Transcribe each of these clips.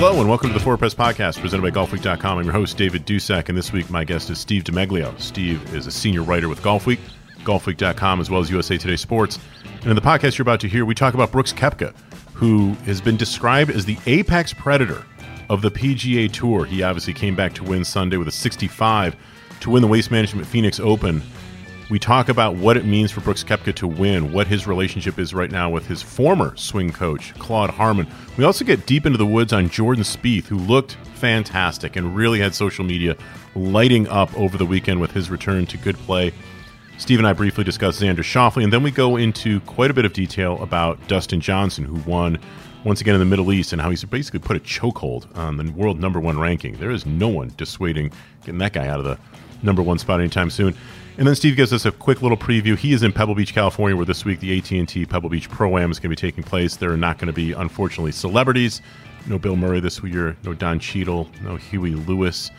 Hello and welcome to the Forward Press Podcast presented by GolfWeek.com. I'm your host, David Dusek, and this week my guest is Steve DeMeglio. Steve is a senior writer with GolfWeek, GolfWeek.com, as well as USA Today Sports. And in the podcast you're about to hear, we talk about Brooks Koepka, who has been described as the apex predator of the PGA Tour. He obviously came back to win Sunday with a 65 to win the Waste Management Phoenix Open we talk about what it means for Brooks Koepka to win, what his relationship is right now with his former swing coach, Claude Harmon. We also get deep into the woods on Jordan Spieth, who looked fantastic and really had social media lighting up over the weekend with his return to good play. Steve and I briefly discuss Xander Schauffele, and then we go into quite a bit of detail about Dustin Johnson, who won once again in the Middle East, and how he's basically put a chokehold on the world number one ranking. There is no one dissuading getting that guy out of the number one spot anytime soon. And then Steve gives us a quick little preview. He is in Pebble Beach, California, where this week the AT&T Pebble Beach Pro Am is going to be taking place. There are not going to be, unfortunately, celebrities. No Bill Murray this year. No Don Cheadle. No Huey Lewis.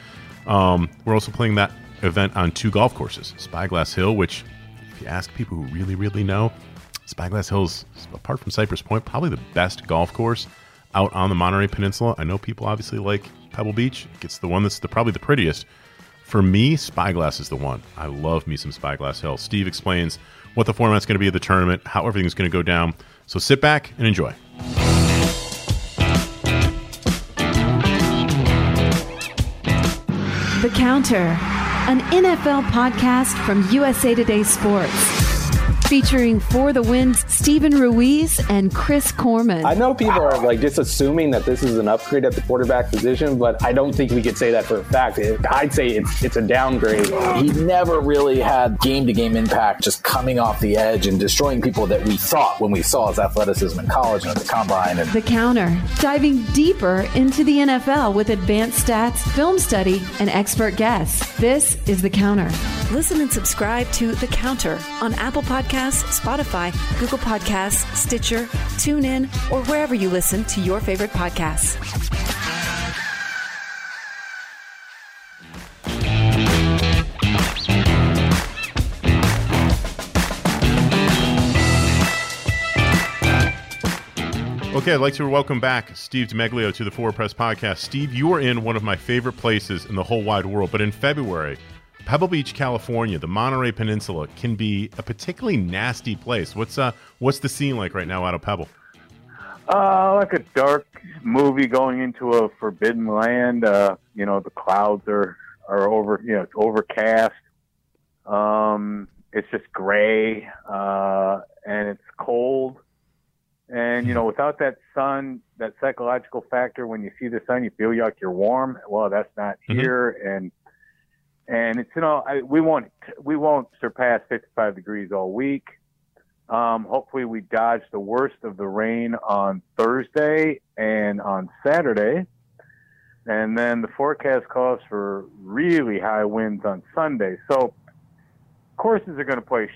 Um, we're also playing that event on two golf courses, Spyglass Hill, which, if you ask people who really, really know, Spyglass Hill's, apart from Cypress Point, probably the best golf course out on the Monterey Peninsula. I know people obviously like Pebble Beach. It's the one that's the, probably the prettiest. For me, Spyglass is the one. I love me some Spyglass Hill. Steve explains what the format's going to be of the tournament, how everything's going to go down. So sit back and enjoy. The Counter, an NFL podcast from USA Today Sports featuring For the Wins Steven Ruiz and Chris Corman. I know people are like just assuming that this is an upgrade at the quarterback position, but I don't think we could say that for a fact. I'd say it's it's a downgrade. He never really had game to game impact, just coming off the edge and destroying people that we thought when we saw his athleticism in college and at the combine. And the counter, diving deeper into the NFL with advanced stats, film study, and expert guests. This is the counter. Listen and subscribe to The Counter on Apple Podcasts, Spotify, Google Podcasts, Stitcher, TuneIn, or wherever you listen to your favorite podcasts. Okay, I'd like to welcome back Steve DeMeglio to the Forward Press Podcast. Steve, you are in one of my favorite places in the whole wide world, but in February, Pebble Beach, California, the Monterey Peninsula can be a particularly nasty place. What's uh what's the scene like right now out of Pebble? Uh, like a dark movie going into a forbidden land. Uh, you know, the clouds are are over. You know, it's overcast. Um, it's just gray, uh, and it's cold. And you know, without that sun, that psychological factor, when you see the sun, you feel like you're warm. Well, that's not mm-hmm. here, and and it's you know I, we won't we won't surpass 55 degrees all week. Um, hopefully, we dodge the worst of the rain on Thursday and on Saturday, and then the forecast calls for really high winds on Sunday. So courses are going to play.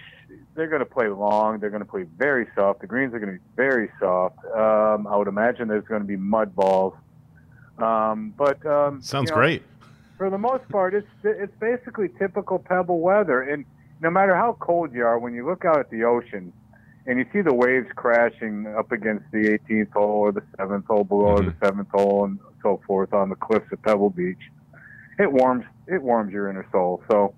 They're going to play long. They're going to play very soft. The greens are going to be very soft. Um, I would imagine there's going to be mud balls. Um, but um, sounds you know, great for the most part, it's it's basically typical Pebble weather. And no matter how cold you are, when you look out at the ocean and you see the waves crashing up against the 18th hole or the 7th hole below mm-hmm. the 7th hole and so forth on the cliffs of Pebble Beach, it warms it warms your inner soul. So,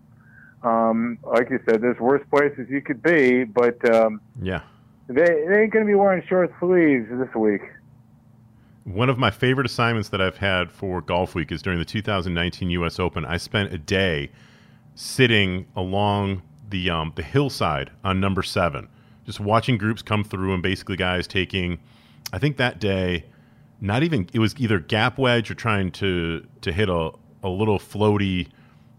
um, like you said, there's worse places you could be, but um, yeah, they, they ain't going to be wearing short sleeves this week. One of my favorite assignments that I've had for Golf Week is during the 2019 U.S. Open. I spent a day sitting along the um, the hillside on number seven, just watching groups come through and basically guys taking. I think that day, not even it was either gap wedge or trying to to hit a a little floaty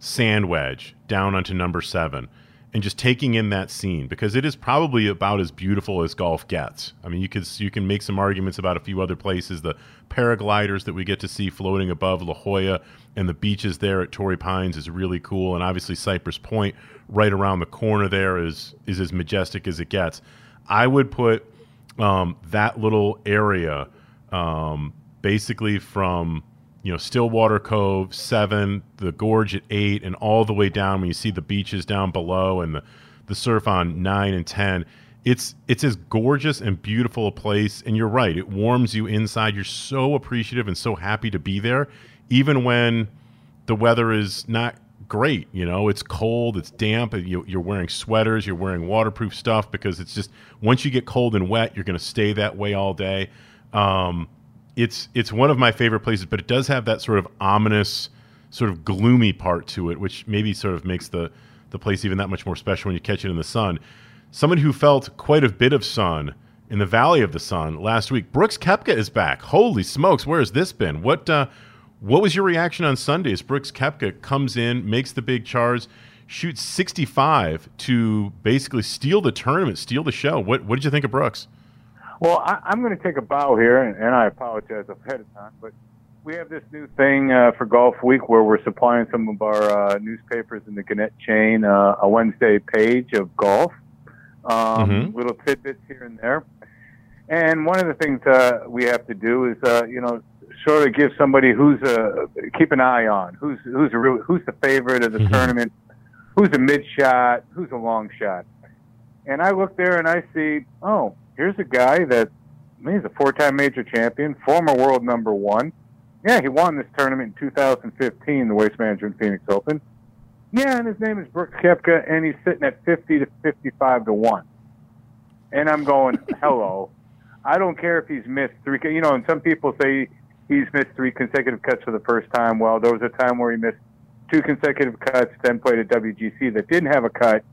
sand wedge down onto number seven. And just taking in that scene because it is probably about as beautiful as golf gets. I mean, you could you can make some arguments about a few other places. The paragliders that we get to see floating above La Jolla and the beaches there at Torrey Pines is really cool, and obviously Cypress Point right around the corner there is is as majestic as it gets. I would put um, that little area um, basically from you know Stillwater Cove seven, the gorge at eight, and all the way down when you see the beaches down below and the the surf on nine and ten. It's it's as gorgeous and beautiful a place, and you're right. It warms you inside. You're so appreciative and so happy to be there, even when the weather is not great. You know, it's cold, it's damp. And you're wearing sweaters, you're wearing waterproof stuff because it's just once you get cold and wet, you're going to stay that way all day. Um, it's it's one of my favorite places, but it does have that sort of ominous, sort of gloomy part to it, which maybe sort of makes the the place even that much more special when you catch it in the sun. Someone who felt quite a bit of sun in the Valley of the Sun last week. Brooks Koepka is back. Holy smokes, where has this been? What uh, what was your reaction on Sunday as Brooks Koepka comes in, makes the big charge, shoots 65 to basically steal the tournament, steal the show? What what did you think of Brooks? Well, I, am going to take a bow here, and, and, I apologize ahead of time, but we have this new thing uh, for Golf Week where we're supplying some of our uh, newspapers in the Gannett chain uh, a Wednesday page of golf, um, mm-hmm. little tidbits here and there. And one of the things uh, we have to do is, uh, you know, sort of give somebody who's a keep an eye on who's who's a real, who's the favorite of the mm-hmm. tournament, who's a mid shot, who's a long shot. And I look there and I see, oh, here's a guy that I mean, he's a four-time major champion, former world number one. Yeah, he won this tournament in 2015, the Waste Management Phoenix Open. Yeah, and his name is Brooks Koepka, and he's sitting at 50 to 55 to one. And I'm going, hello. I don't care if he's missed three. You know, and some people say he's missed three consecutive cuts for the first time. Well, there was a time where he missed two consecutive cuts, then played at WGC that didn't have a cut,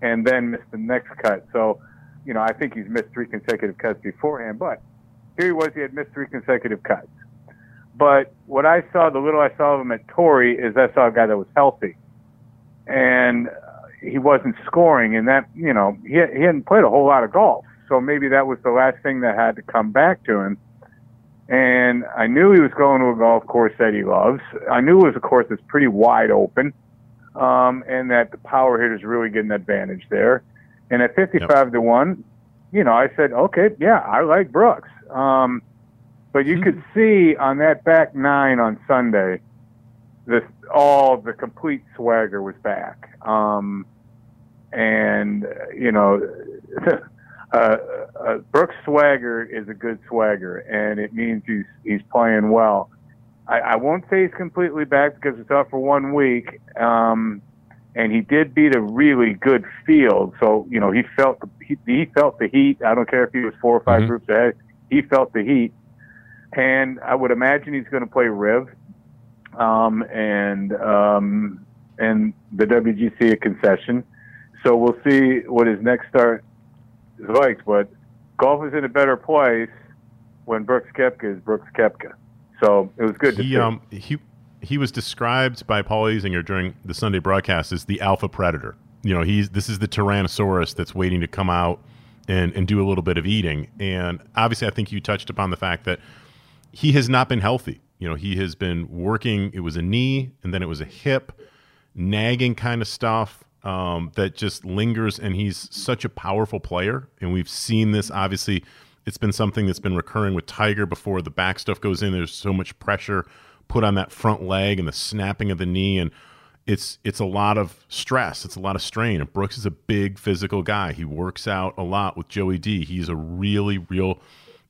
and then missed the next cut. So you know, I think he's missed three consecutive cuts beforehand, but here he was, he had missed three consecutive cuts. But what I saw, the little I saw of him at Torrey, is I saw a guy that was healthy. And uh, he wasn't scoring, and that, you know, he, he hadn't played a whole lot of golf. So maybe that was the last thing that had to come back to him. And I knew he was going to a golf course that he loves. I knew it was a course that's pretty wide open, um, and that the power hitters really get an advantage there. And at 55 yep. to 1, you know, I said, okay, yeah, I like Brooks. Um, but you could see on that back nine on Sunday, this all the complete swagger was back. Um, and, you know, uh, uh, Brooks' swagger is a good swagger, and it means he's, he's playing well. I, I won't say he's completely back because it's out for one week. Um, and he did beat a really good field. So you know he felt the, he, he felt the heat. I don't care if he was four or 5 mm-hmm. groups ahead. He felt the heat, and I would imagine he's going to play Riv, um, and um, and the WGC a concession. So we'll see what his next start is like. But golf is in a better place when Brooks Koepka is Brooks Koepka. So it was good he, to see. Um, he he was described by Paul Azinger during the Sunday broadcast as the alpha predator. You know, he's this is the Tyrannosaurus that's waiting to come out and and do a little bit of eating. And obviously, I think you touched upon the fact that he has not been healthy. You know, he has been working. It was a knee, and then it was a hip, nagging kind of stuff um, that just lingers. And he's such a powerful player, and we've seen this obviously. It's been something that's been recurring with Tiger before the back stuff goes in. There's so much pressure put on that front leg and the snapping of the knee and it's it's a lot of stress. It's a lot of strain. And Brooks is a big physical guy. He works out a lot with Joey D. He's a really real,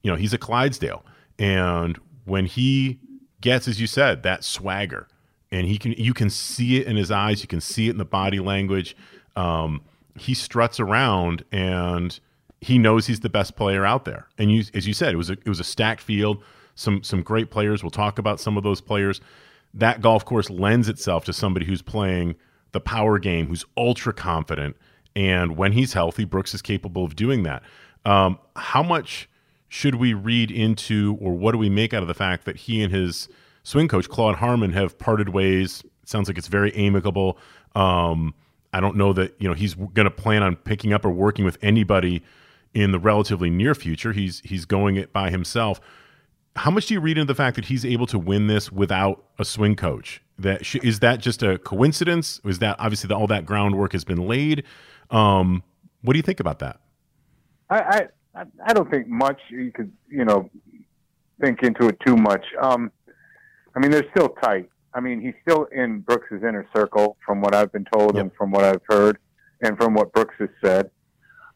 you know, he's a Clydesdale. And when he gets, as you said, that swagger, and he can you can see it in his eyes, you can see it in the body language. Um, he struts around and he knows he's the best player out there. And you, as you said, it was a, it was a stacked field some some great players. We'll talk about some of those players. That golf course lends itself to somebody who's playing the power game, who's ultra confident, and when he's healthy, Brooks is capable of doing that. Um, how much should we read into, or what do we make out of the fact that he and his swing coach Claude Harmon have parted ways? Sounds like it's very amicable. Um, I don't know that you know he's going to plan on picking up or working with anybody in the relatively near future. He's he's going it by himself. How much do you read into the fact that he's able to win this without a swing coach? That sh- is that just a coincidence? Is that obviously the, all that groundwork has been laid? Um, what do you think about that? I, I I don't think much. You could you know think into it too much. Um, I mean, they're still tight. I mean, he's still in Brooks's inner circle, from what I've been told Yep. and from what I've heard, and from what Brooks has said.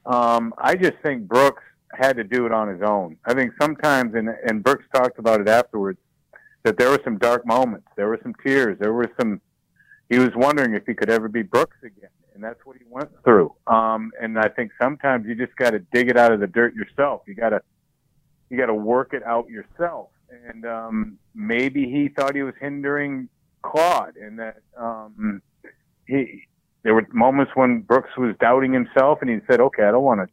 Um, I just think Brooks had to do it on his own. I think sometimes, and and Brooks talked about it afterwards, that there were some dark moments. There were some tears. There were some. He was wondering if he could ever be Brooks again, and that's what he went through. Um, and I think sometimes you just got to dig it out of the dirt yourself. You got to you got to work it out yourself. And um, maybe he thought he was hindering Claude, and that um, he there were moments when Brooks was doubting himself, and he said, "Okay, I don't want to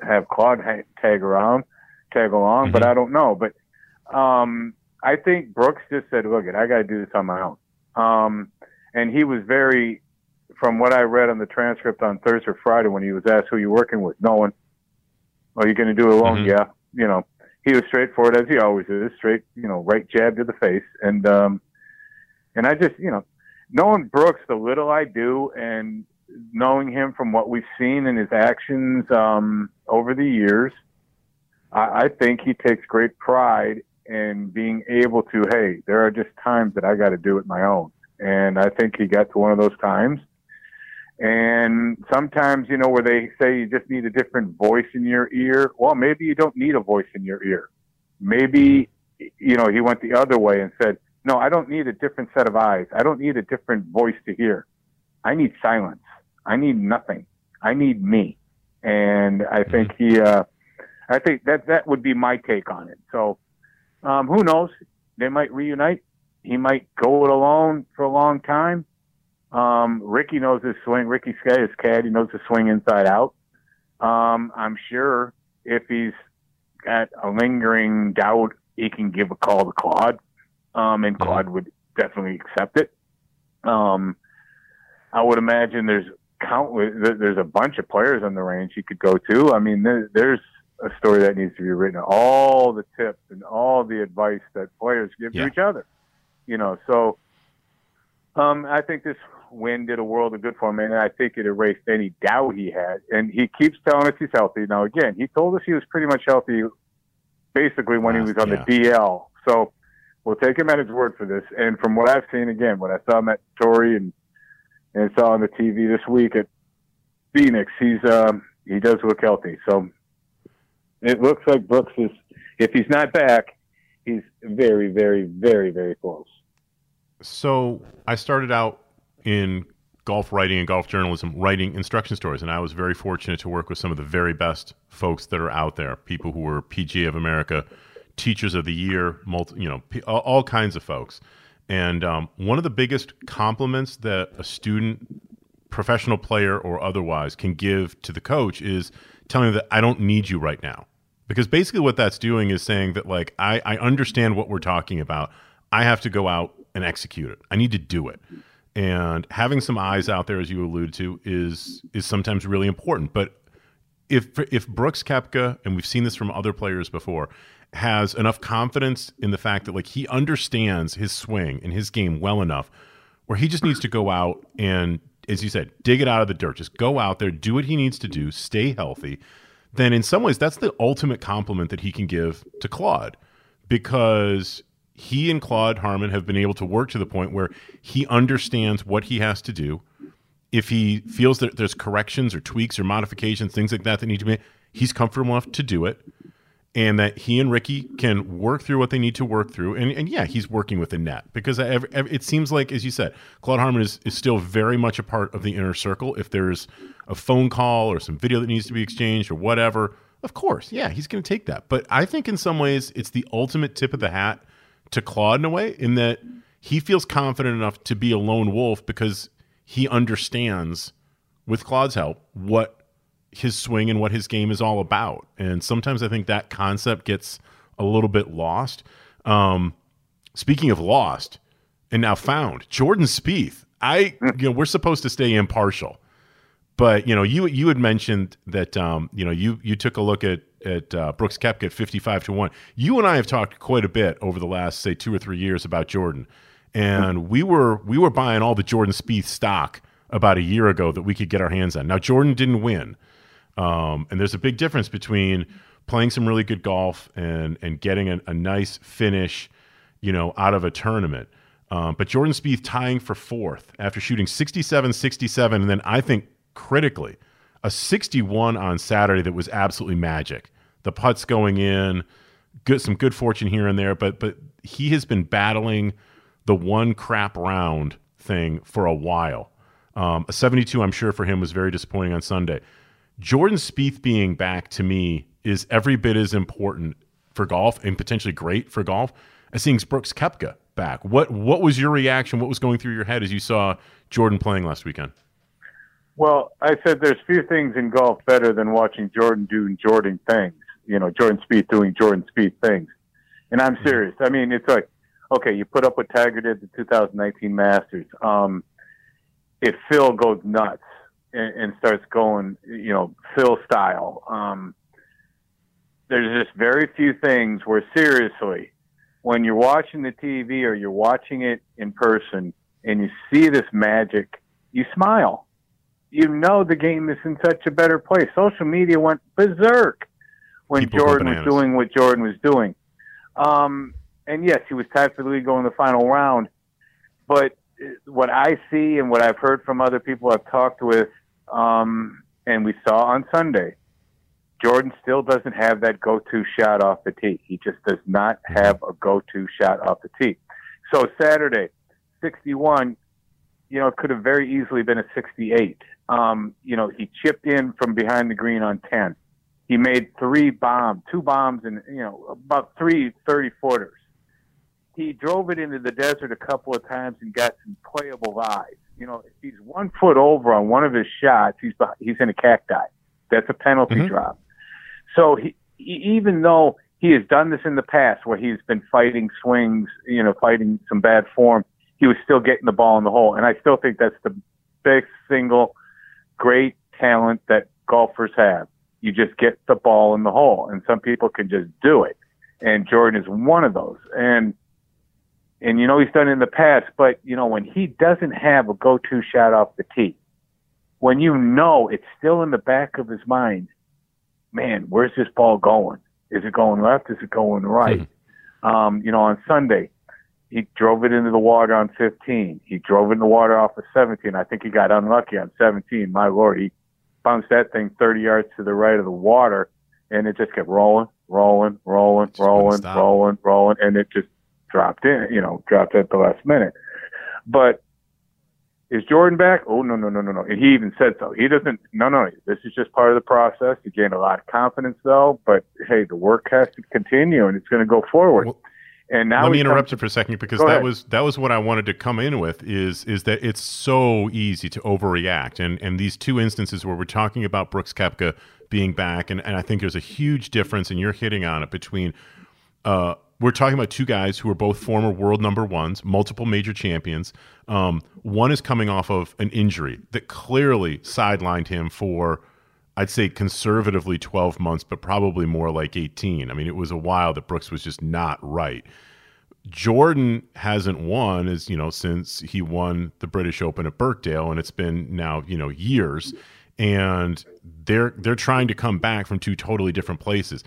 have Claude ha- tag around, tag along, but I don't know." But um, I think Brooks just said, "Look, it, I got to do this on my own." Um, and he was very, from what I read on the transcript on Thursday or Friday when he was asked who you working with, no one. Are you going to do it alone? Mhm. Yeah, you know, he was straightforward as he always is, straight, you know, right jab to the face, and um, and I just, you know, knowing Brooks the little I do, and knowing him from what we've seen in his actions um, over the years, I, I think he takes great pride in being able to. Hey, there are just times that I got to do it my own, and I think he got to one of those times. And sometimes, you know, where they say you just need a different voice in your ear. Well, maybe you don't need a voice in your ear. Maybe, you know, he went the other way and said, no, I don't need a different set of eyes. I don't need a different voice to hear. I need silence. I need nothing. I need me. And I think he, uh, I think that that would be my take on it. So, um, who knows? They might reunite. He might go it alone for a long time. Um, Ricky knows his swing. Ricky Skye is cad. He knows his swing inside out. Um, I'm sure if he's got a lingering doubt, he can give a call to Claude, um, and Claude would definitely accept it. Um, I would imagine there's countless. there- There's a bunch of players on the range he could go to. I mean, there, there's a story that needs to be written. All the tips and all the advice that players give Yeah. to each other. You know, so um, I think this win did a world of good for him, and I think it erased any doubt he had. And he keeps telling us he's healthy. Now, again, he told us he was pretty much healthy, basically when he was on Yeah. the DL. So we'll take him at his word for this. And from what I've seen, again, when I saw him at Torrey and and saw on the TV this week at Phoenix, he's um, he does look healthy. So it looks like Brooks is, if he's not back, he's very, very, very, very close. So I started out in golf writing and golf journalism, writing instruction stories, and I was very fortunate to work with some of the very best folks that are out there. People who were PGA of America, Teachers of the Year, multi, you know, all, all kinds of folks. And um, one of the biggest compliments that a student, professional player or otherwise, can give to the coach is telling them that I don't need you right now. Because basically, what that's doing is saying that, like, I, I understand what we're talking about. I have to go out and execute it. I need to do it. And having some eyes out there, as you alluded to, is is sometimes really important. But if if Brooks Koepka, and we've seen this from other players before, has enough confidence in the fact that like he understands his swing and his game well enough, where he just needs to go out and, as you said, dig it out of the dirt. Just go out there, do what he needs to do, stay healthy. Then, in some ways, that's the ultimate compliment that he can give to Claude, because he and Claude Harmon have been able to work to the point where he understands what he has to do if he feels that there's corrections or tweaks or modifications, things like that that need to be he's comfortable enough to do it. And that he and Ricky can work through what they need to work through. And, and yeah, he's working with the net because it seems like, as you said, Claude Harmon is, is still very much a part of the inner circle. If there's a phone call or some video that needs to be exchanged or whatever, of course, yeah, he's going to take that. But I think in some ways it's the ultimate tip of the hat to Claude in a way, in that he feels confident enough to be a lone wolf because he understands, with Claude's help, what his swing and what his game is all about. And sometimes I think that concept gets a little bit lost. Um, speaking of lost and now found, Jordan Spieth. I, you know, we're supposed to stay impartial but you know, you you had mentioned that um, you know you you took a look at at uh, Brooks Koepka at fifty five to one. You and I have talked quite a bit over the last say two or three years about Jordan, and we were we were buying all the Jordan Spieth stock about a year ago that we could get our hands on. Now Jordan didn't win, um, and there's a big difference between playing some really good golf and and getting a, a nice finish, you know, out of a tournament. Um, but Jordan Spieth tying for fourth after shooting 67 67, and then I think critically a 61 on Saturday that was absolutely magic. The putts going in, good some good fortune here and there, but but he has been battling the one crap round thing for a while. Um, a 72, I'm sure for him was very disappointing on Sunday. Jordan Spieth being back to me is every bit as important for golf and potentially great for golf as seeing Brooks Koepka back. What what was your reaction? What was going through your head as you saw Jordan playing last weekend? Well, I said there's few things in golf better than watching Jordan doing Jordan things. You know, Jordan Spieth doing Jordan Spieth things. And I'm Mm-hmm. serious. I mean, it's like, okay, you put up what Tiger did the 2019 Masters. Um, if Phil goes nuts and, and starts going, you know, Phil style, um, there's just very few things where seriously, when you're watching the TV or you're watching it in person and you see this magic, you smile. You know the game is in such a better place. Social media went berserk when People Jordan was doing what Jordan was doing. Um, and yes, he was tied for the lead going the final round. But uh, what I see and what I've heard from other people I've talked with, um, and we saw on Sunday, Jordan still doesn't have that go-to shot off the tee. He just does not have a go-to shot off the tee. So Saturday, 61, you know, it could have very easily been a 68. Um, you know, he chipped in from behind the green on 10. He made three bombs, two bombs, and you know, about three 30 footers. He drove it into the desert a couple of times and got some playable vibes. You know, if he's one foot over on one of his shots, he's beh- he's in a cacti. That's a penalty Mhm. drop. So he, he, even though he has done this in the past, where he's been fighting swings, you know, fighting some bad form, he was still getting the ball in the hole, and I still think that's the big single great talent that golfers have. You just get the ball in the hole, and some people can just do it. And Jordan is one of those. And and you know he's done it in the past, but you know when he doesn't have a go-to shot off the tee, when you know it's still in the back of his mind, man, where's this ball going? Is it going left? Is it going right? Um, you know, on Sunday, he drove it into the water on 15. He drove it in the water off of 17. I think he got unlucky on 17. My lord, he bounced that thing 30 yards to the right of the water, and it just kept rolling, rolling, rolling, wouldn't rolling, rolling, rolling, and it just dropped in. You know, dropped at the last minute. But is Jordan back? Oh no, no, no, no, no. And he even said so. He doesn't. No, no. This is just part of the process. He gained a lot of confidence though. But hey, the work has to continue, and it's going to go forward. Well, and now Let me interrupt you for a second because that ahead. was that was what I wanted to come in with is is that it's so easy to overreact and and these two instances where we're talking about Brooks Koepka being back and, and I think there's a huge difference and you're hitting on it between uh, we're talking about two guys who are both former world number ones, multiple major champions. Um, one is coming off of an injury that clearly sidelined him for, I'd say conservatively 12 months, but probably more like 18. I mean, it was a while that Brooks was just not right. Jordan hasn't won as you know since he won the British Open at Birkdale, and it's been now you know years, and they're they're trying to come back from two totally different places.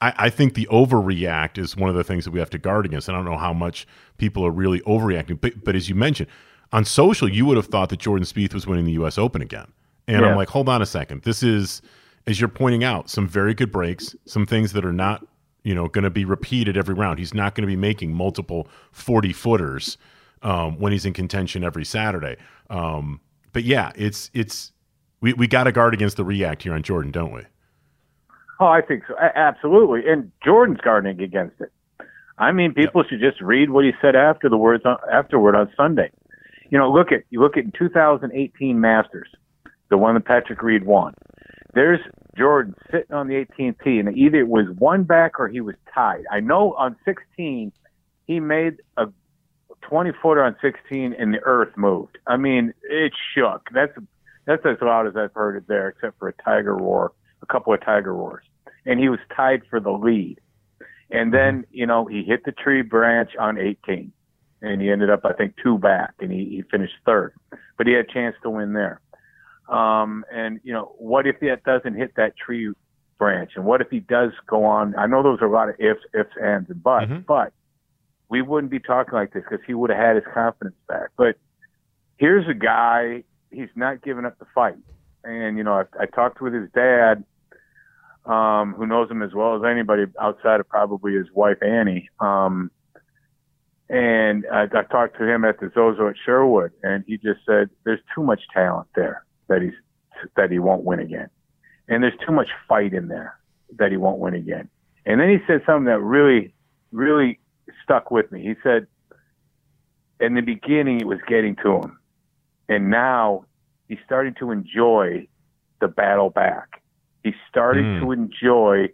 I, I think the overreact is one of the things that we have to guard against. I don't know how much people are really overreacting, but but as you mentioned on social, you would have thought that Jordan Spieth was winning the U.S. Open again, and I'm like, hold on a second, this is as you're pointing out some very good breaks, some things that are not you know going to be repeated every round. He's not going to be making multiple 40 footers um, when he's in contention every Saturday. Um, but yeah, it's it's we, we got to guard against the react here on Jordan, don't we? Oh, I think so. A- absolutely. And Jordan's guarding against it. I mean, people should just read what he said after the words on, afterward on Sunday. You know, look at you look at 2018 Masters, the one that Patrick Reed won. There's Jordan sitting on the 18th tee, and either it was one back or he was tied. I know on 16 he made a 20 footer on 16, and the earth moved. I mean, it shook. That's That's as loud as I've heard it there, except for a tiger roar, a couple of tiger roars. And he was tied for the lead. And then, you know, he hit the tree branch on 18 and he ended up, I think, two back and he, he finished third, but he had a chance to win there. Um, and you know, what if that doesn't hit that tree branch? And what if he does go on? I know those are a lot of ifs, ifs, ands, and buts, Mhm. but we wouldn't be talking like this because he would have had his confidence back. But here's a guy, he's not giving up the fight. And, you know, I, I talked with his dad, um, who knows him as well as anybody outside of probably his wife, Annie. Um, and I, I talked to him at the Zozo at Sherwood, and he just said, there's too much talent there that he's, that he won't win again. And there's too much fight in there that he won't win again. And then he said something that really, really stuck with me. He said, in the beginning, it was getting to him. And now he's starting to enjoy the battle back. He's starting Mm. to enjoy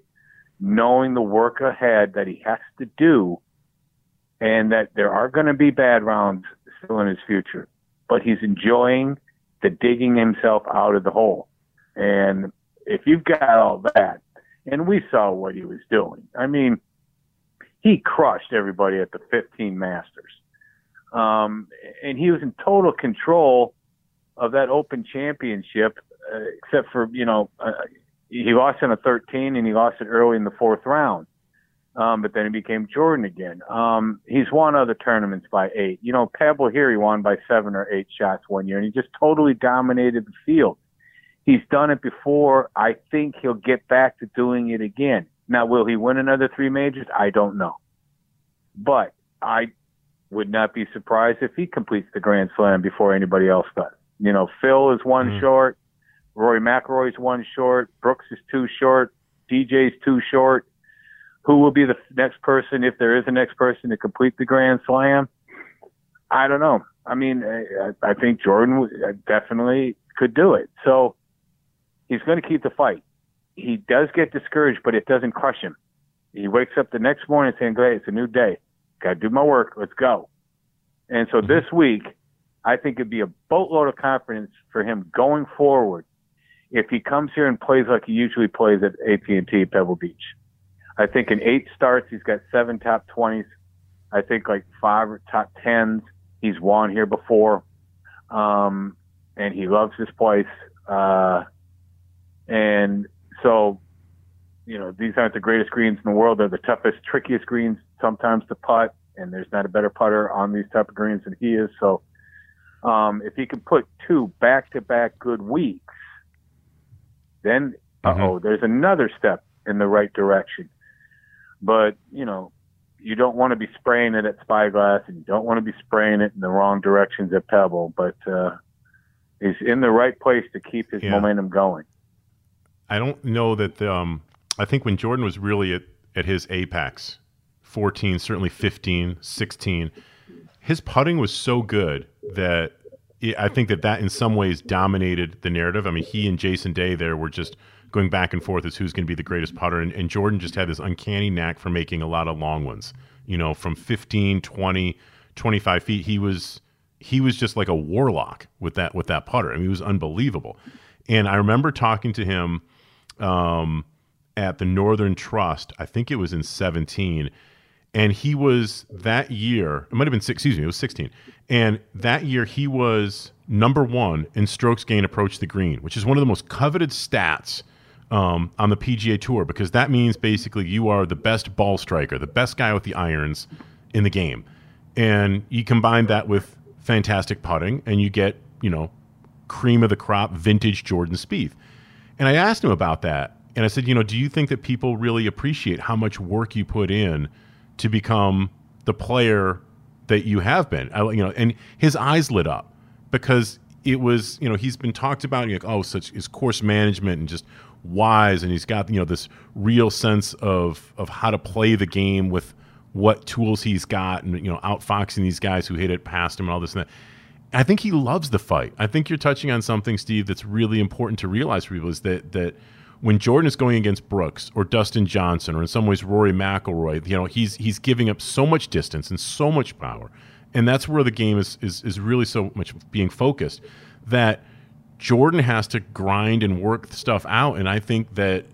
knowing the work ahead that he has to do and that there are going to be bad rounds still in his future. But he's enjoying the digging himself out of the hole. And if you've got all that, and we saw what he was doing, I mean, he crushed everybody at the 15 Masters. Um, and he was in total control of that Open Championship, uh, except for, you know, uh, he lost in a 13 and he lost it early in the fourth round. Um, but then he became Jordan again. Um, he's won other tournaments by eight. You know, Pebble here, he won by seven or eight shots one year, and he just totally dominated the field. He's done it before. I think he'll get back to doing it again. Now, will he win another three majors? I don't know. But I would not be surprised if he completes the Grand Slam before anybody else does. You know, Phil is one Mhm. short. Rory McIlroy's one short. Brooks is two short. DJ's two short. Who will be the next person, if there is a next person, to complete the Grand Slam? I don't know. I mean, I, I think Jordan uh, definitely could do it. So he's going to keep the fight. He does get discouraged, but it doesn't crush him. He wakes up the next morning saying, "Great, it's a new day. Got to do my work. Let's go." And so this week, I think it'd be a boatload of confidence for him going forward if he comes here and plays like he usually plays at AT&T Pebble Beach. I think in eight starts, he's got seven top 20s. I think like five top 10s. He's won here before. Um, and he loves this place. Uh, and so, you know, these aren't the greatest greens in the world. They're the toughest, trickiest greens sometimes to putt. And there's not a better putter on these type of greens than he is. So, um, if he can put two back to back good weeks, then, uh oh, there's another step in the right direction. But, you know, you don't want to be spraying it at Spyglass and you don't want to be spraying it in the wrong directions at Pebble, but, uh, he's in the right place to keep his Yeah. momentum going. I don't know that. Um, I think when Jordan was really at, at his apex, 14, certainly 15, 16, his putting was so good that I think that that in some ways dominated the narrative. I mean, he and Jason Day there were just going back and forth as who's going to be the greatest putter. And, and Jordan just had this uncanny knack for making a lot of long ones, you know, from 15, 20, 25 feet. He was he was just like a warlock with that with that putter. I mean, he was unbelievable. And I remember talking to him um, at the Northern Trust. I think it was in 17. And he was that year, it might have been, six, excuse me, it was 16. And that year he was number one in strokes gain approach the green, which is one of the most coveted stats um, on the PGA Tour because that means basically you are the best ball striker, the best guy with the irons in the game. And you combine that with fantastic putting and you get, you know, cream of the crop vintage Jordan Spieth. And I asked him about that. And I said, you know, do you think that people really appreciate how much work you put in to become the player that you have been? I, you know, and his eyes lit up because it was, you know, he's been talked about, like, oh, such his course management and just wise, and he's got, you know, this real sense of of how to play the game with what tools he's got, and you know, outfoxing these guys who hit it past him and all this and that. I think he loves the fight. I think you're touching on something, Steve, that's really important to realize for people is that that when Jordan is going against Brooks or Dustin Johnson or in some ways Rory McIlroy, you know, he's he's giving up so much distance and so much power, and that's where the game is is is really so much being focused that Jordan has to grind and work stuff out, and I think that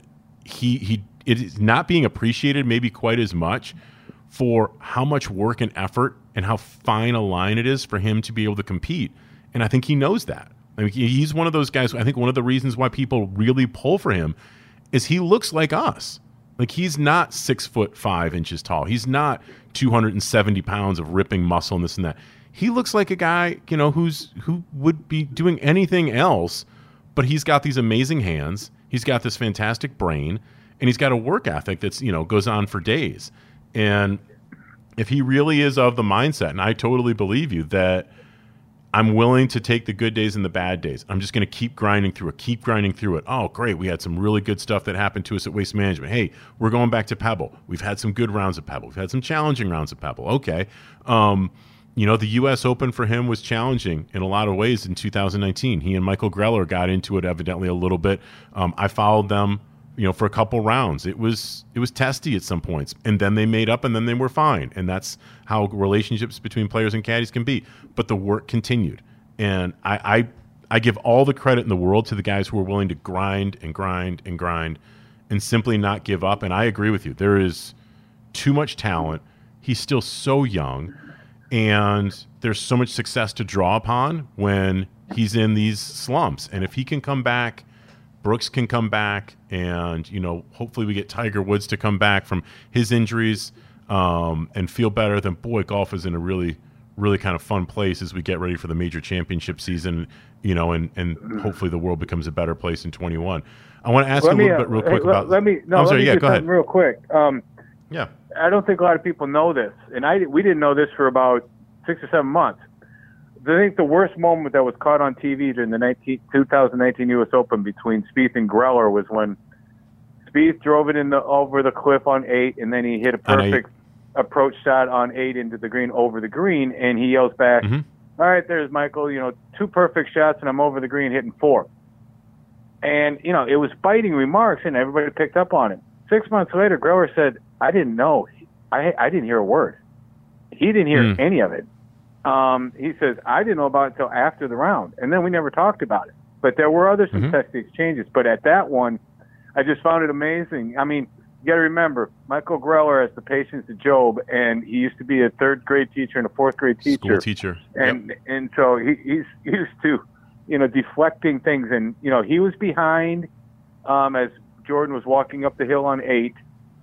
he he it is not being appreciated maybe quite as much for how much work and effort and how fine a line it is for him to be able to compete. And I think he knows that. I mean, he's one of those guys. I think one of the reasons why people really pull for him is he looks like us. Like he's not six foot five inches tall. He's not 270 pounds of ripping muscle and this and that. He looks like a guy, you know, who's who would be doing anything else, but he's got these amazing hands. He's got this fantastic brain, and he's got a work ethic that's you know goes on for days. And if he really is of the mindset, and I totally believe you that I'm willing to take the good days and the bad days. I'm just going to keep grinding through it, keep grinding through it. Oh, great. We had some really good stuff that happened to us at Waste Management. Hey, we're going back to Pebble. We've had some good rounds of Pebble. We've had some challenging rounds of Pebble. Okay. Um, you know, the U.S. Open for him was challenging in a lot of ways in 2019. He and Michael Greller got into it evidently a little bit. Um, I followed them you know for a couple rounds. It was it was testy at some points. And then they made up and then they were fine. And that's how relationships between players and caddies can be. But the work continued. And i i, I give all the credit in the world to the guys who are willing to grind and grind and grind and simply not give up. And i agree with you. There is too much talent. He's still so young. And there's so much success to draw upon when he's in these slumps. And if he can come back Brooks can come back, and you know, hopefully we get Tiger Woods to come back from his injuries um, and feel better. Then boy, golf is in a really, really kind of fun place as we get ready for the major championship season. You know, and and hopefully the world becomes a better place in 21. I want to ask let you a me, little bit real uh, quick let, about. Let me no. I'm sorry. me Yeah, go ahead. Real quick. Um, Yeah. I don't think a lot of people know this, and I we didn't know this for about six or seven months. I think the worst moment that was caught on TV during the 19, 2019 U.S. Open between Spieth and Greller was when Spieth drove it in the over the cliff on eight, and then he hit a perfect approach shot on eight into the green over the green, and he yells back, Mhm. "All right, there's Michael. You know, two perfect shots, and I'm over the green hitting four. And you know, it was biting remarks, and everybody picked up on it. Six months later, Greller said, "I didn't know. I I didn't hear a word. He didn't hear Hmm. any of it." Um, he says, "I didn't know about it until after the round, and then we never talked about it. But there were other Mhm. testy exchanges. But at that one, I just found it amazing. I mean, you got to remember, Michael Greller has the patience of Job, and he used to be a third grade teacher and a fourth grade teacher School teacher. and and so he, he's used to you know deflecting things and you know he was behind um as jordan was walking up the hill on eight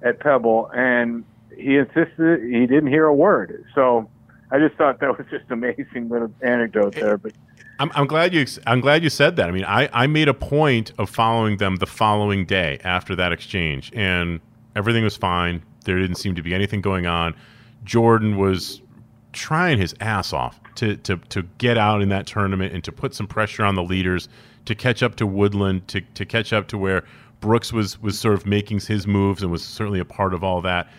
at pebble and he insisted he didn't hear a word so i just thought that was just amazing little anecdote there but I'm, I'm glad you I'm glad you said that. I mean, I, I made a point of following them the following day after that exchange, and everything was fine. There didn't seem to be anything going on. Jordan was trying his ass off to, to, to get out in that tournament and to put some pressure on the leaders to catch up to Woodland, to, to catch up to where Brooks was was sort of making his moves and was certainly a part of all that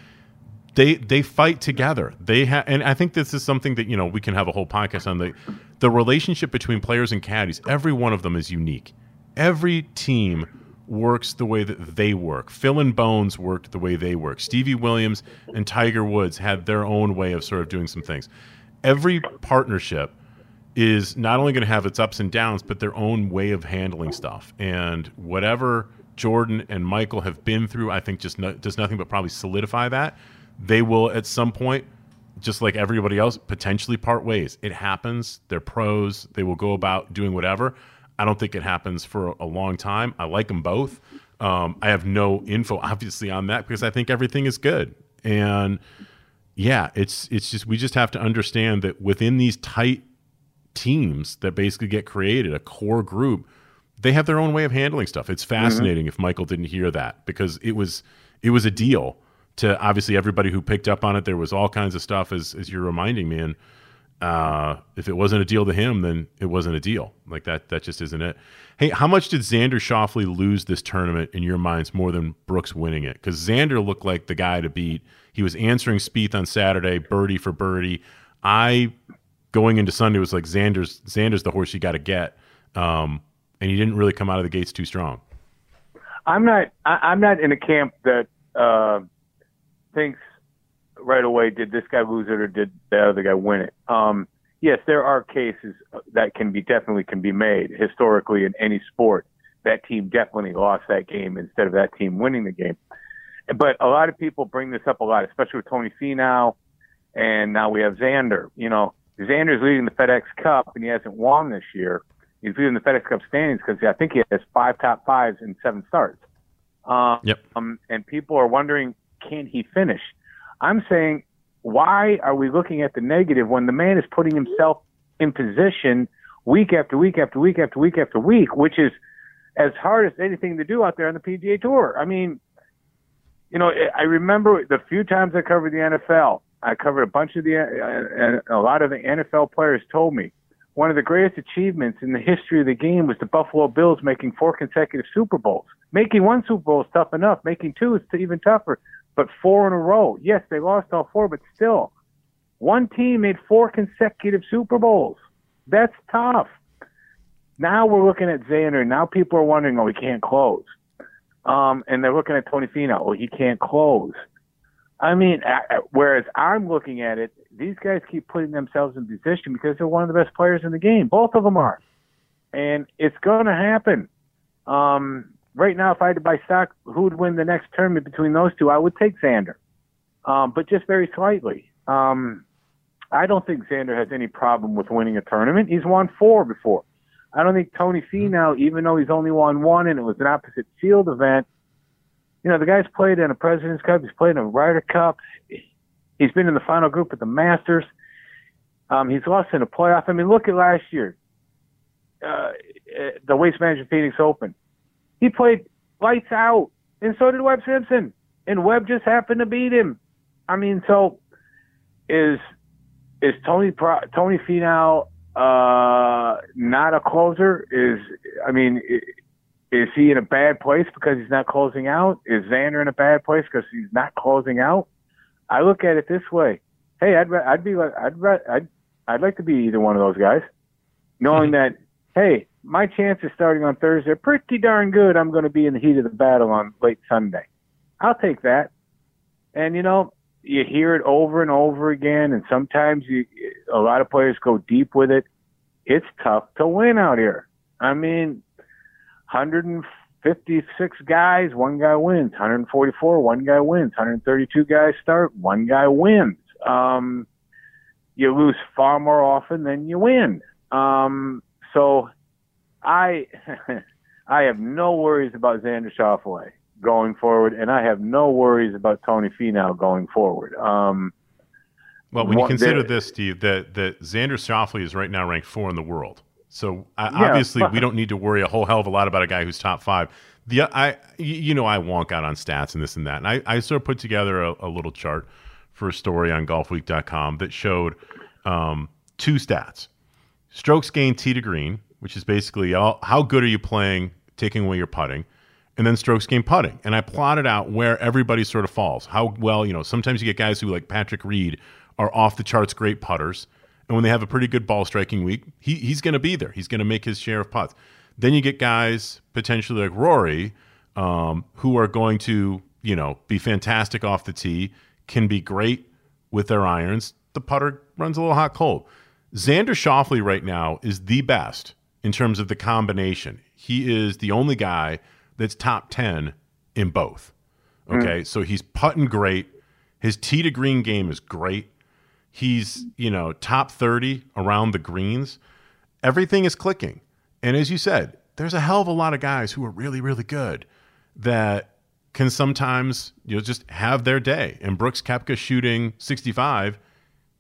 they they fight together. They have, and I think this is something that you know we can have a whole podcast on the the relationship between players and caddies. Every one of them is unique. Every team works the way that they work. Phil and Bones worked the way they work. Stevie Williams and Tiger Woods had their own way of sort of doing some things. Every partnership is not only going to have its ups and downs, but their own way of handling stuff. And whatever Jordan and Michael have been through, I think just no, does nothing but probably solidify that. They will at some point, just like everybody else, potentially part ways. It happens. They're pros. They will go about doing whatever. I don't think it happens for a long time. I like them both. Um, I have no info, obviously, on that because I think everything is good. And yeah, it's it's just we just have to understand that within these tight teams that basically get created, a core group, they have their own way of handling stuff. It's fascinating if Michael didn't hear that because it was it was a deal to obviously everybody who picked up on it. There was all kinds of stuff as as you're reminding me, and uh, if it wasn't a deal to him, then it wasn't a deal. Like that that just isn't it. Hey, how much did Xander Schauffele lose this tournament in your minds more than Brooks winning it? Because Xander looked like the guy to beat. He was answering Spieth on Saturday, birdie for birdie. I going into Sunday was like Xander's Xander's the horse you got to get, um, and he didn't really come out of the gates too strong. I'm not. I, I'm not in a camp that uh, thinks right away did this guy lose it or did the other guy win it. Um, yes, there are cases that can be definitely can be made historically in any sport. That team definitely lost that game instead of that team winning the game. But a lot of people bring this up a lot, especially with Tony Finau, and now we have Xander. You know, Xander's leading the FedEx Cup and he hasn't won this year. He's leading the FedEx Cup standings because I think he has five top fives and seven starts. Um, Yep. um, and people are wondering, can he finish? I'm saying, why are we looking at the negative when the man is putting himself in position week after week after week after week after week, which is as hard as anything to do out there on the PGA Tour. I mean, you know, I remember the few times I covered the NFL. I covered a bunch of the, uh, a lot of the NFL players told me one of the greatest achievements in the history of the game was the Buffalo Bills making four consecutive Super Bowls. Making one Super Bowl is tough enough. Making two is even tougher. But four in a row. Yes, they lost all four, but still, one team made four consecutive Super Bowls. That's tough. Now we're looking at Xander. Now people are wondering, oh, he can't close. Um, and they're looking at Tony Finau. Oh, he can't close. I mean, whereas I'm looking at it, these guys keep putting themselves in position because they're one of the best players in the game. Both of them are, and it's going to happen. Um, right now, if I had to buy stock, who would win the next tournament between those two? I would take Xander, um, but just very slightly. Um, I don't think Xander has any problem with winning a tournament. He's won four before. I don't think Tony Finau, even though he's only won one and it was an opposite field event, you know, the guy's played in a President's Cup. He's played in a Ryder Cup. He's been in the final group at the Masters. Um, he's lost in a playoff. I mean, look at last year, uh, the Waste Management Phoenix Open. He played lights out, and so did Webb Simpson. And Webb just happened to beat him. I mean, so is is Tony Pro- Tony Finau uh, not a closer? Is I mean, is he in a bad place because he's not closing out? Is Xander in a bad place because he's not closing out? I look at it this way: Hey, I'd I'd be like I'd I'd I'd like to be either one of those guys, knowing that hey, my chances starting on Thursday are pretty darn good. I'm going to be in the heat of the battle on late Sunday. I'll take that. And you know, you hear it over and over again, and sometimes you a lot of players go deep with it. It's tough to win out here. I mean, 156 guys, one guy wins. 144, one guy wins. 132 guys start, one guy wins. Um, you lose far more often than you win. Um, so I, I have no worries about Xander Schauffele going forward, and I have no worries about Tony Finau going forward. Um, well, when you consider this, Steve, that that Xander Schauffele is right now ranked four in the world. So uh, Yeah, obviously, but- we don't need to worry a whole hell of a lot about a guy who's top five. The I, you know, I wonk out on stats and this and that, and I, I sort of put together a, a little chart for a story on GolfWeek.com that showed um, two stats: strokes gained tee to green, which is basically all, how good are you playing, taking away your putting, and then strokes gained putting. And I plotted out where everybody sort of falls. How well, you know, sometimes you get guys who like Patrick Reed are off the charts great putters. And when they have a pretty good ball striking week, he, he's going to be there. He's going to make his share of putts. Then you get guys potentially like Rory, um, who are going to, you know, be fantastic off the tee, can be great with their irons. The putter runs a little hot cold. Xander Schauffele right now is the best in terms of the combination. He is the only guy that's top 10 in both. Hmm. Okay. So he's putting great. His tee to green game is great. He's, you know, top 30 around the greens. Everything is clicking. And as you said, there's a hell of a lot of guys who are really, really good that can sometimes, you know, just have their day. And Brooks Koepka shooting 65,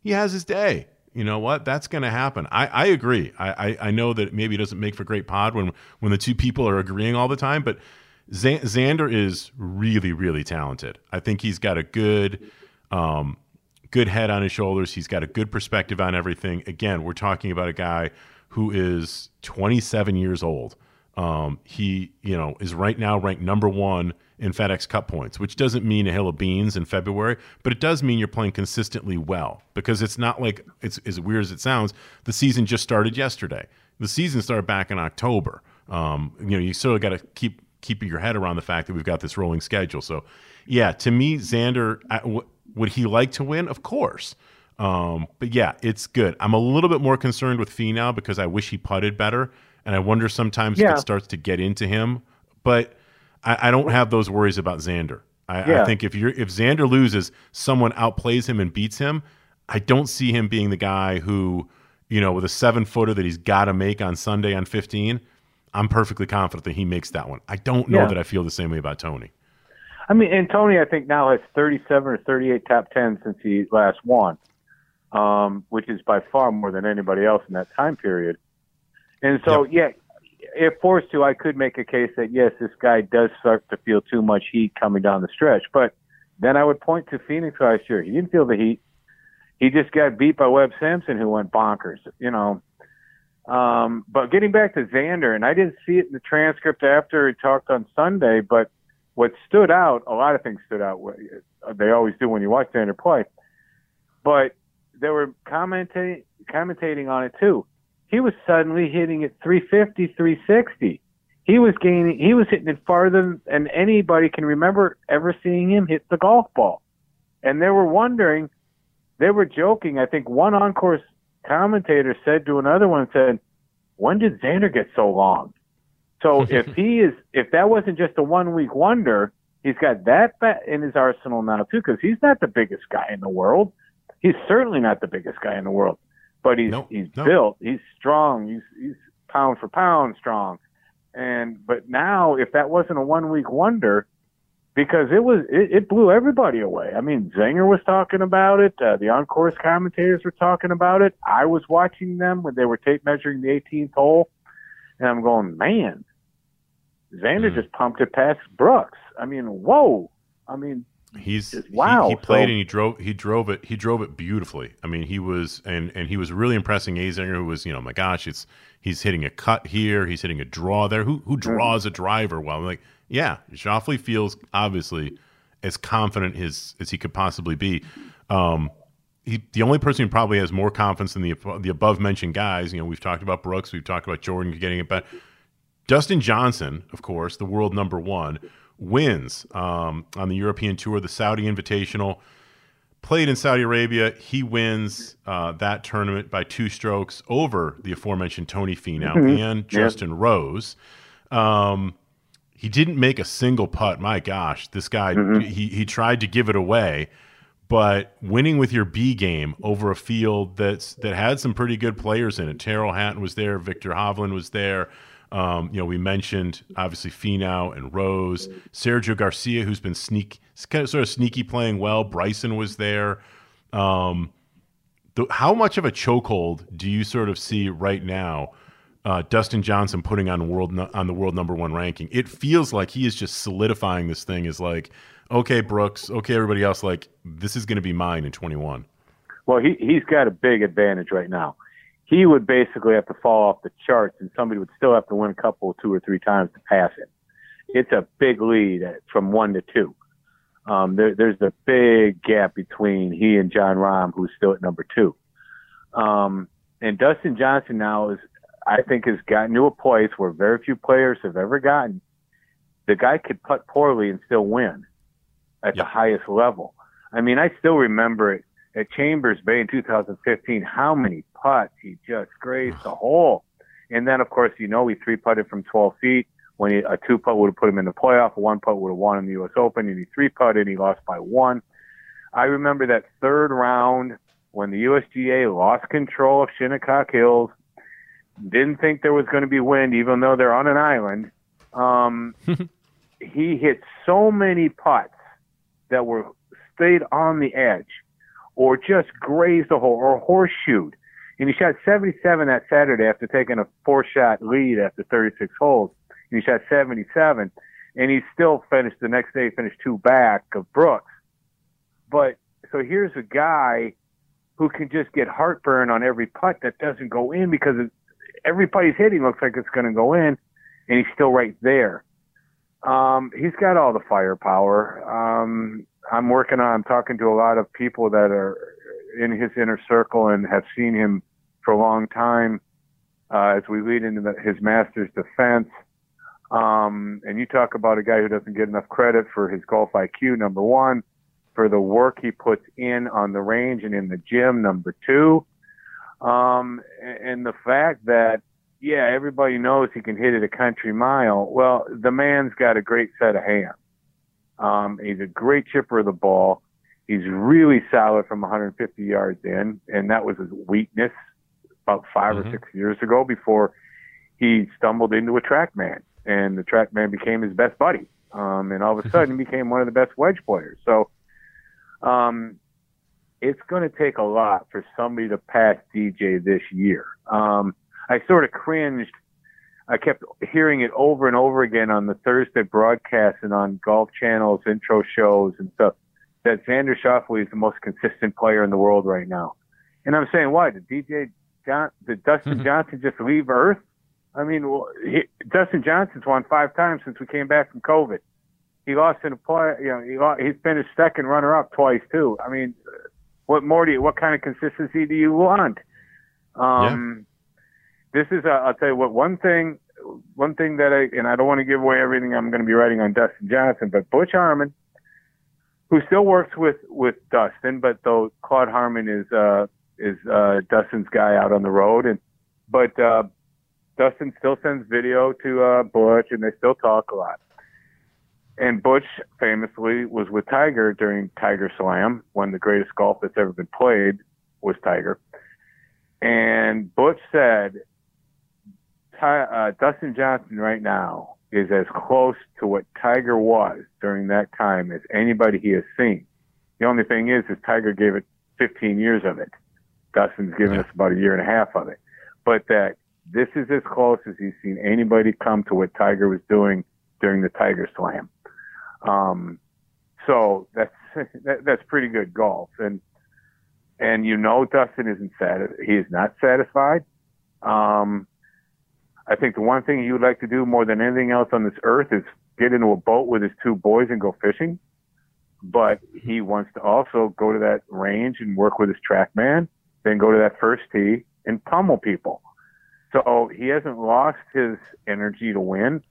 he has his day. You know what? That's going to happen. I, I agree. I, I, I know that maybe it doesn't make for great pod when when the two people are agreeing all the time, but Xan- Xander is really, really talented. I think he's got a good, um, good head on his shoulders. He's got a good perspective on everything. Again, we're talking about a guy who is 27 years old. Um, he, you know, is right now ranked number one in FedEx Cup points, which doesn't mean a hill of beans in February, but it does mean you're playing consistently well because it's not like it's as weird as it sounds. The season just started yesterday. The season started back in October. Um, you know, you sort of got to keep keep your head around the fact that we've got this rolling schedule. So, yeah, to me, Xander, I- w- would he like to win? Of course. Um, but yeah, it's good. I'm a little bit more concerned with Finau because I wish he putted better, and I wonder sometimes Yeah. if it starts to get into him. But I, I don't have those worries about Xander. I, I think if you're if Xander loses, someone outplays him and beats him. I don't see him being the guy who, you know, with a seven footer that he's got to make on Sunday on 15. I'm perfectly confident that he makes that one. I don't know Yeah. that I feel the same way about Tony. I mean, and Tony, I think now has 37 or 38 top 10 since he last won, um, which is by far more than anybody else in that time period. And so, yeah, if forced to, I could make a case that yes, this guy does start to feel too much heat coming down the stretch. But then I would point to Phoenix last year. He didn't feel the heat. He just got beat by Webb Simpson, who went bonkers. You know. Um, but getting back to Xander, and I didn't see it in the transcript after he talked on Sunday, but what stood out, a lot of things stood out. They always do when you watch Xander play. But they were commentating commentating on it too. He was suddenly hitting at 350, 360. He was gaining. He was hitting it farther than anybody can remember ever seeing him hit the golf ball. And they were wondering. They were joking. I think one on-course commentator said to another one, said, "When did Xander get so long?" So if he is, if that wasn't just a one week wonder, he's got that in his arsenal now too, because he's not the biggest guy in the world. He's certainly not the biggest guy in the world, but he's No, he's no. built, he's strong, he's he's pound for pound strong. And but now, if that wasn't a one week wonder, because it was it, it blew everybody away. I mean, Zinger was talking about it. Uh, the on course commentators were talking about it. I was watching them when they were tape measuring the 18th hole, and I'm going, man, Xander Mm. just pumped it past Brooks. I mean, whoa. I mean, He's Just he- wow. He, played So- and he drove. He drove it. He drove it beautifully. I mean, he was and and he was really impressing Azinger, who was you know, my gosh, it's he's hitting a cut here. He's hitting a draw there. Who who draws a driver well? I'm Like, yeah, Schauffele feels obviously as confident as as he could possibly be. Um, he, the only person who probably has more confidence than the the above mentioned guys. You know, we've talked about Brooks. We've talked about Jordan getting it back. Dustin Johnson, of course, the world number one, wins um, on the European Tour, the Saudi Invitational. Played in Saudi Arabia, he wins uh, that tournament by two strokes over the aforementioned Tony Finau and Justin Rose. Um, he didn't make a single putt. My gosh, this guy he he tried to give it away, but winning with your B game over a field that's that had some pretty good players in it. Tyrrell Hatton was there, Viktor Hovland was there. Um, you know, we mentioned obviously Finau and Rose, Sergio Garcia, who's been sneak kind of sort of sneaky playing well. Bryson was there. Um, the, how much of a chokehold do you sort of see right now? Uh, Dustin Johnson putting on world on the world number one ranking. It feels like he is just solidifying this thing Is like, okay, Brooks, okay, everybody else, like this is going to be mine in 21. well, he he's got a big advantage right now. He would basically have to fall off the charts, and somebody would still have to win a couple, two or three times to pass him. It's a big lead at, from one to two. Um, there, there's a big gap between he and Jon Rahm, who's still at number two. Um, and Dustin Johnson now is, I think, has gotten to a place where very few players have ever gotten. The guy could putt poorly and still win at Yeah. the highest level. I mean, I still remember it at Chambers Bay in 2015, how many putts he just grazed the hole. And then, of course, you know, he three putted from 12 feet when he, a two putt would have put him in the playoff, a one putt would have won in the U.S. Open, and he three putted and he lost by one. I remember that third round when the USGA lost control of Shinnecock Hills, didn't think there was going to be wind, even though they're on an island. Um, he hit so many putts that were stayed on the edge or just grazed a hole or horseshoed. And he shot 77 that Saturday after taking a four shot lead after 36 holes. And he shot 77. And he still finished the next day, finished two back of Brooks. But so here's a guy who can just get heartburn on every putt that doesn't go in because every putt he's hitting looks like it's going to go in, and he's still right there. Um, he's got all the firepower. Um, I'm working on. I'm talking to a lot of people that are in his inner circle and have seen him for a long time. Uh, as we lead into the, his master's defense, um, and you talk about a guy who doesn't get enough credit for his golf IQ. Number one, for the work he puts in on the range and in the gym. Number two, um, and the fact that yeah, everybody knows he can hit it a country mile. Well, the man's got a great set of hands. Um, he's a great chipper of the ball. He's really solid from 150 yards in, and that was his weakness about 5 Mhm. or six years ago before he stumbled into a TrackMan, and the TrackMan became his best buddy. Um, and all of a sudden, he became one of the best wedge players. So, um, it's going to take a lot for somebody to pass DJ this year. Um, I sort of cringed. I kept hearing it over and over again on the Thursday broadcast and on Golf Channel's intro shows and stuff that Xander Schauffele is the most consistent player in the world right now. And I'm saying, why did DJ John, did Dustin Johnson just leave Earth? I mean, he, Dustin Johnson's won five times since we came back from COVID. He lost in a play. You know, he lost, he's finished second runner-up twice too. I mean, what more do you? What kind of consistency do you want? Um, This is. I'll tell you what. One thing. One thing that I and I don't want to give away everything I'm going to be writing on Dustin Johnson, but Butch Harmon, who still works with with Dustin, but though Claude Harmon is uh, is uh, Dustin's guy out on the road, and but uh, Dustin still sends video to uh, Butch, and they still talk a lot. And Butch famously was with Tiger during Tiger Slam, when the greatest golf that's ever been played was Tiger. And Butch said, uh, Dustin Johnson right now is as close to what Tiger was during that time as anybody he has seen. The only thing is, is Tiger gave it 15 years of it. Dustin's given Yeah. us about a year and a half of it. But that this is as close as he's seen anybody come to what Tiger was doing during the Tiger Slam. Um, so that's that, that's pretty good golf, and and you know Dustin isn't sati- he is not satisfied. Um, I think the one thing he would like to do more than anything else on this earth is get into a boat with his two boys and go fishing. But he wants to also go to that range and work with his TrackMan, then go to that first tee and pummel people. So he hasn't lost his energy to win.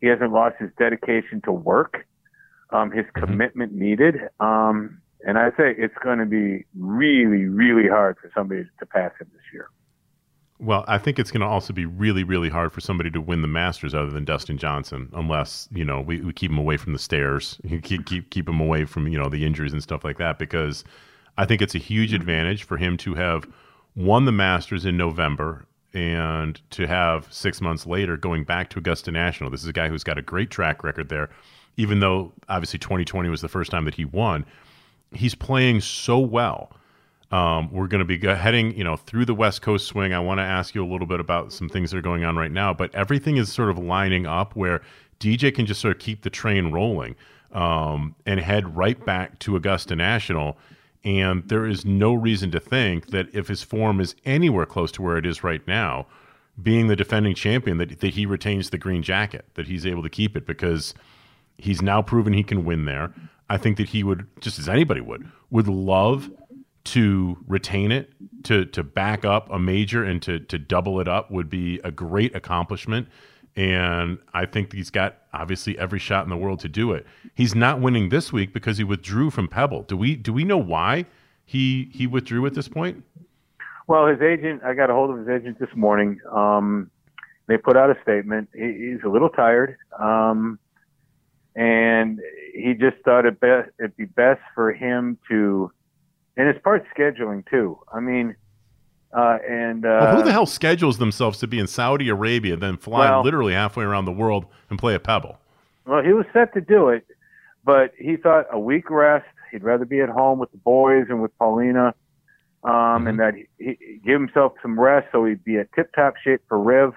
He hasn't lost his dedication to work, um, his commitment needed. Um, and I say it's going to be really, really hard for somebody to pass him this year. Well, I think it's going to also be really, really hard for somebody to win the Masters other than Dustin Johnson, unless you know we, we keep him away from the stairs, keep keep keep him away from you know the injuries and stuff like that. Because I think it's a huge advantage for him to have won the Masters in November and to have six months later going back to Augusta National. This is a guy who's got a great track record there, even though obviously 2020 was the first time that he won. He's playing so well. Um, we're going to be heading, you know, through the West Coast swing. I want to ask you a little bit about some things that are going on right now, but everything is sort of lining up where DJ can just sort of keep the train rolling um, and head right back to Augusta National. And there is no reason to think that if his form is anywhere close to where it is right now, being the defending champion, that, that he retains the green jacket, that he's able to keep it because he's now proven he can win there. I think that he would, just as anybody would, would love to retain it, to to back up a major and to to double it up would be a great accomplishment. And I think he's got obviously every shot in the world to do it. He's not winning this week because he withdrew from Pebble. Do we do we know why he he withdrew at this point? Well, his agent, I got a hold of his agent this morning. Um, they put out a statement. He, he's a little tired. Um, and he just thought it best, it'd be best for him to, and it's part scheduling too. I mean, uh, and, uh, Well, who the hell schedules themselves to be in Saudi Arabia, then fly Well- literally halfway around the world and play a Pebble? Well, he was set to do it, but he thought a week rest. He'd rather be at home with the boys and with Paulina, um, and that he, he give himself some rest so he'd be at tip-top shape for Riv.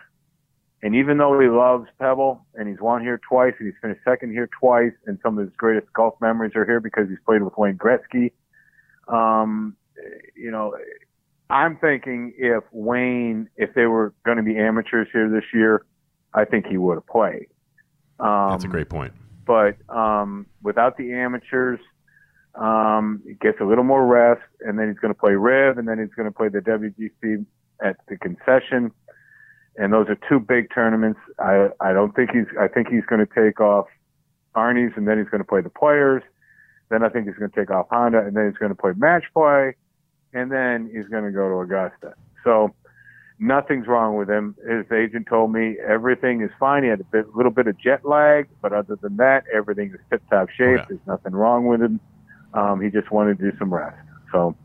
And even though he loves Pebble and he's won here twice and he's finished second here twice, and some of his greatest golf memories are here because he's played with Wayne Gretzky. Um, you know, I'm thinking if Wayne, if they were going to be amateurs here this year, I think he would have played. Um, That's a great point. but um, without the amateurs, um, he gets a little more rest, and then he's going to play Riv, and then he's going to play the WGC at the concession, and those are two big tournaments. I I don't think he's I think he's going to take off Arnie's, and then he's going to play the Players, Then I think he's going to take off Honda, and then he's going to play match play, and then he's going to go to Augusta. So nothing's wrong with him. His agent told me everything is fine. He had a bit, little bit of jet lag, but other than that, everything is tip top shape. Okay. There's nothing wrong with him. Um, he just wanted to do some rest. So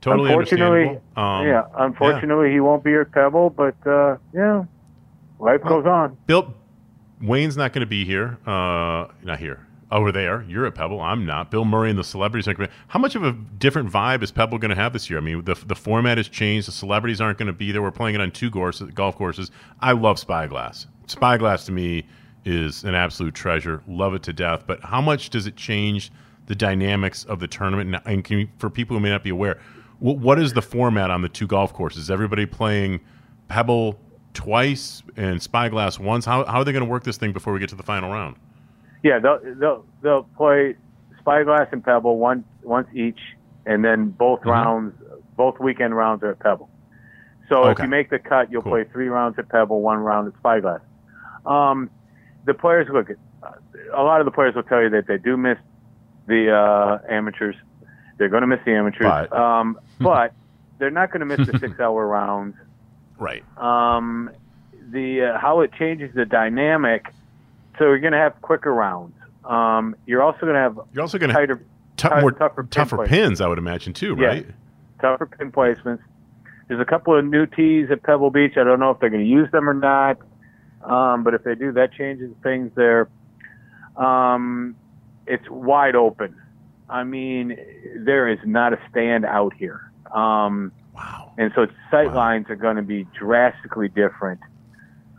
Totally unfortunately. Um, yeah, unfortunately, he won't be at Pebble, but uh, yeah, life goes on. Bill Wayne's not going to be here. Uh, not here. Over there. You're at Pebble. I'm not. Bill Murray and the celebrities aren't How much of a different vibe is Pebble going to have this year? I mean, the, the format has changed. The celebrities aren't going to be there. We're playing it on two golf courses. I love Spyglass. Spyglass to me is an absolute treasure. Love it to death. But how much does it change the dynamics of the tournament? And, and can you, for people who may not be aware, what, what is the format on the two golf courses? Is everybody playing Pebble twice and Spyglass once? How, how are they going to work this thing before we get to the final round? Yeah, they'll they'll they'll play Spyglass and Pebble one once each, and then both Mm-hmm. rounds, both weekend rounds are at Pebble. So if you make the cut, you'll Cool. play three rounds at Pebble, one round at Spyglass. Um, the players look. A lot of the players will tell you that they do miss the uh, amateurs. They're going to miss the amateurs, But- um, but they're not going to miss the six-hour rounds Right. um, the uh, how it changes the dynamic. So you're going to have quicker rounds. Um, you're also going to have You're also going to tighter, t- more tougher tougher, pin pins, I would imagine too, right? Yeah. tougher pin placements. There's a couple of new tees at Pebble Beach. I don't know if they're going to use them or not, um, but if they do, that changes things there. Um, it's wide open. I mean, there is not a stand out here. Um, Wow. and so sight lines are going to be drastically different.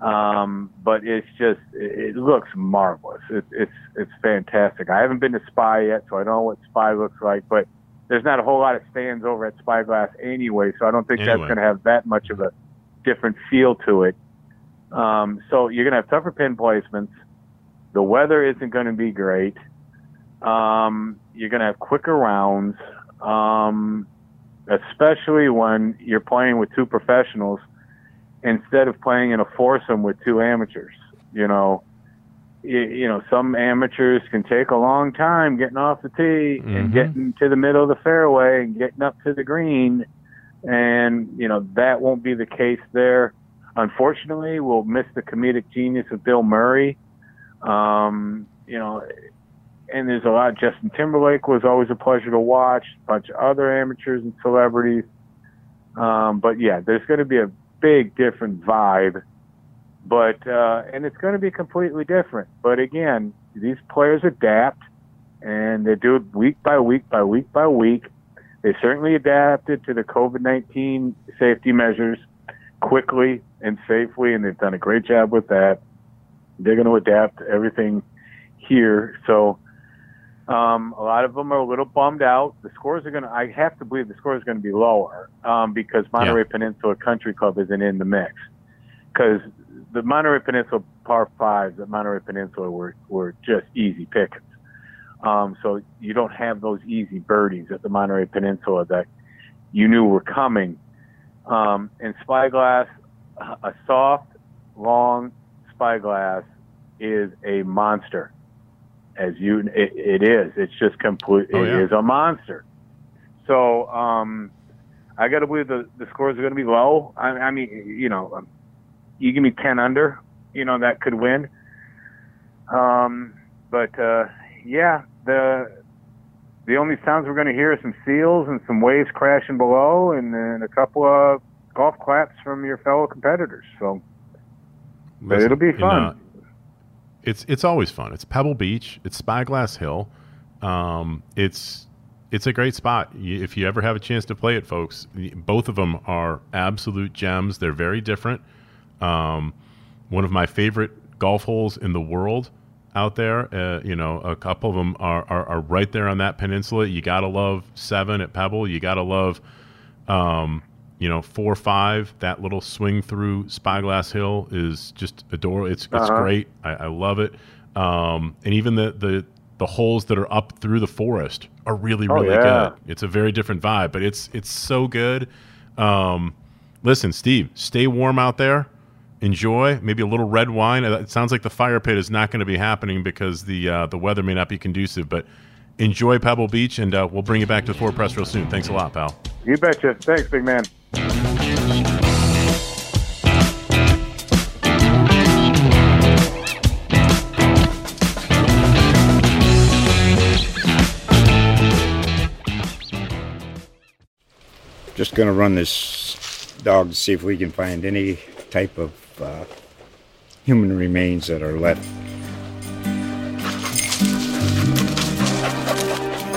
Um, but it's just it, looks marvelous. It, it's it's fantastic. I haven't been to Spy yet, so I don't know what Spy looks like. But there's not a whole lot of stands over at Spyglass anyway, so I don't think that's going to have that much of a different feel to it. Um, so you're going to have tougher pin placements. The weather isn't going to be great. Um, you're going to have quicker rounds. Um, especially when you're playing with two professionals instead of playing in a foursome with two amateurs. You know, you, you know, some amateurs can take a long time getting off the tee Mhm. and getting to the middle of the fairway and getting up to the green, and you know that won't be the case there. Unfortunately, we'll miss the comedic genius of Bill Murray. Um, you know, and there's a lot. Justin Timberlake was always a pleasure to watch. A bunch of other amateurs and celebrities. Um, but yeah, there's going to be a big different vibe. But uh, and it's going to be completely different. But again, these players adapt, and they do it week by week by week by week. They certainly adapted to the COVID-19 safety measures quickly and safely, and they've done a great job with that. They're going to adapt everything here. So um, a lot of them are a little bummed out. The scores are going to, I have to believe the score is going to be lower um, because Monterey Peninsula Country Club isn't in the mix. Because the Monterey Peninsula par fives at Monterey Peninsula were, were just easy pickings. Um, so you don't have those easy birdies at the Monterey Peninsula that you knew were coming. Um, and Spyglass, a soft, long Spyglass is a monster. As you, it, it is. It's just complete. Oh, yeah. is a monster. So um, I got to believe the the scores are going to be low. I, I mean, you know, um, you give me ten under, you know that could win. Um, but uh, yeah, the the only sounds we're going to hear are some seals and some waves crashing below, and then a couple of golf claps from your fellow competitors. So But it'll be fun. It's it's always fun. It's Pebble Beach. It's Spyglass Hill. Um, it's it's a great spot. If you ever have a chance to play it, folks, both of them are absolute gems. They're very different. Um, one of my favorite golf holes in the world out there. Uh, you know, a couple of them are, are, are right there on that peninsula. You gotta love seven at Pebble. You gotta love um, you know, four five. That little swing through Spyglass Hill is just adorable. It's it's Uh-huh. great. I, I love it. Um, and even the the the holes that are up through the forest are really Oh, really yeah. good. It's a very different vibe, but it's it's so good. Um, listen, Steve, stay warm out there. Enjoy maybe a little red wine. Uh, It sounds like the fire pit is not going to be happening because the uh, the weather may not be conducive. But Enjoy Pebble Beach, and uh, we'll bring you back to the Forward Press real soon. Thanks a lot, pal. You betcha. Thanks, big man. Just going to run this dog to see if we can find any type of uh, human remains that are left.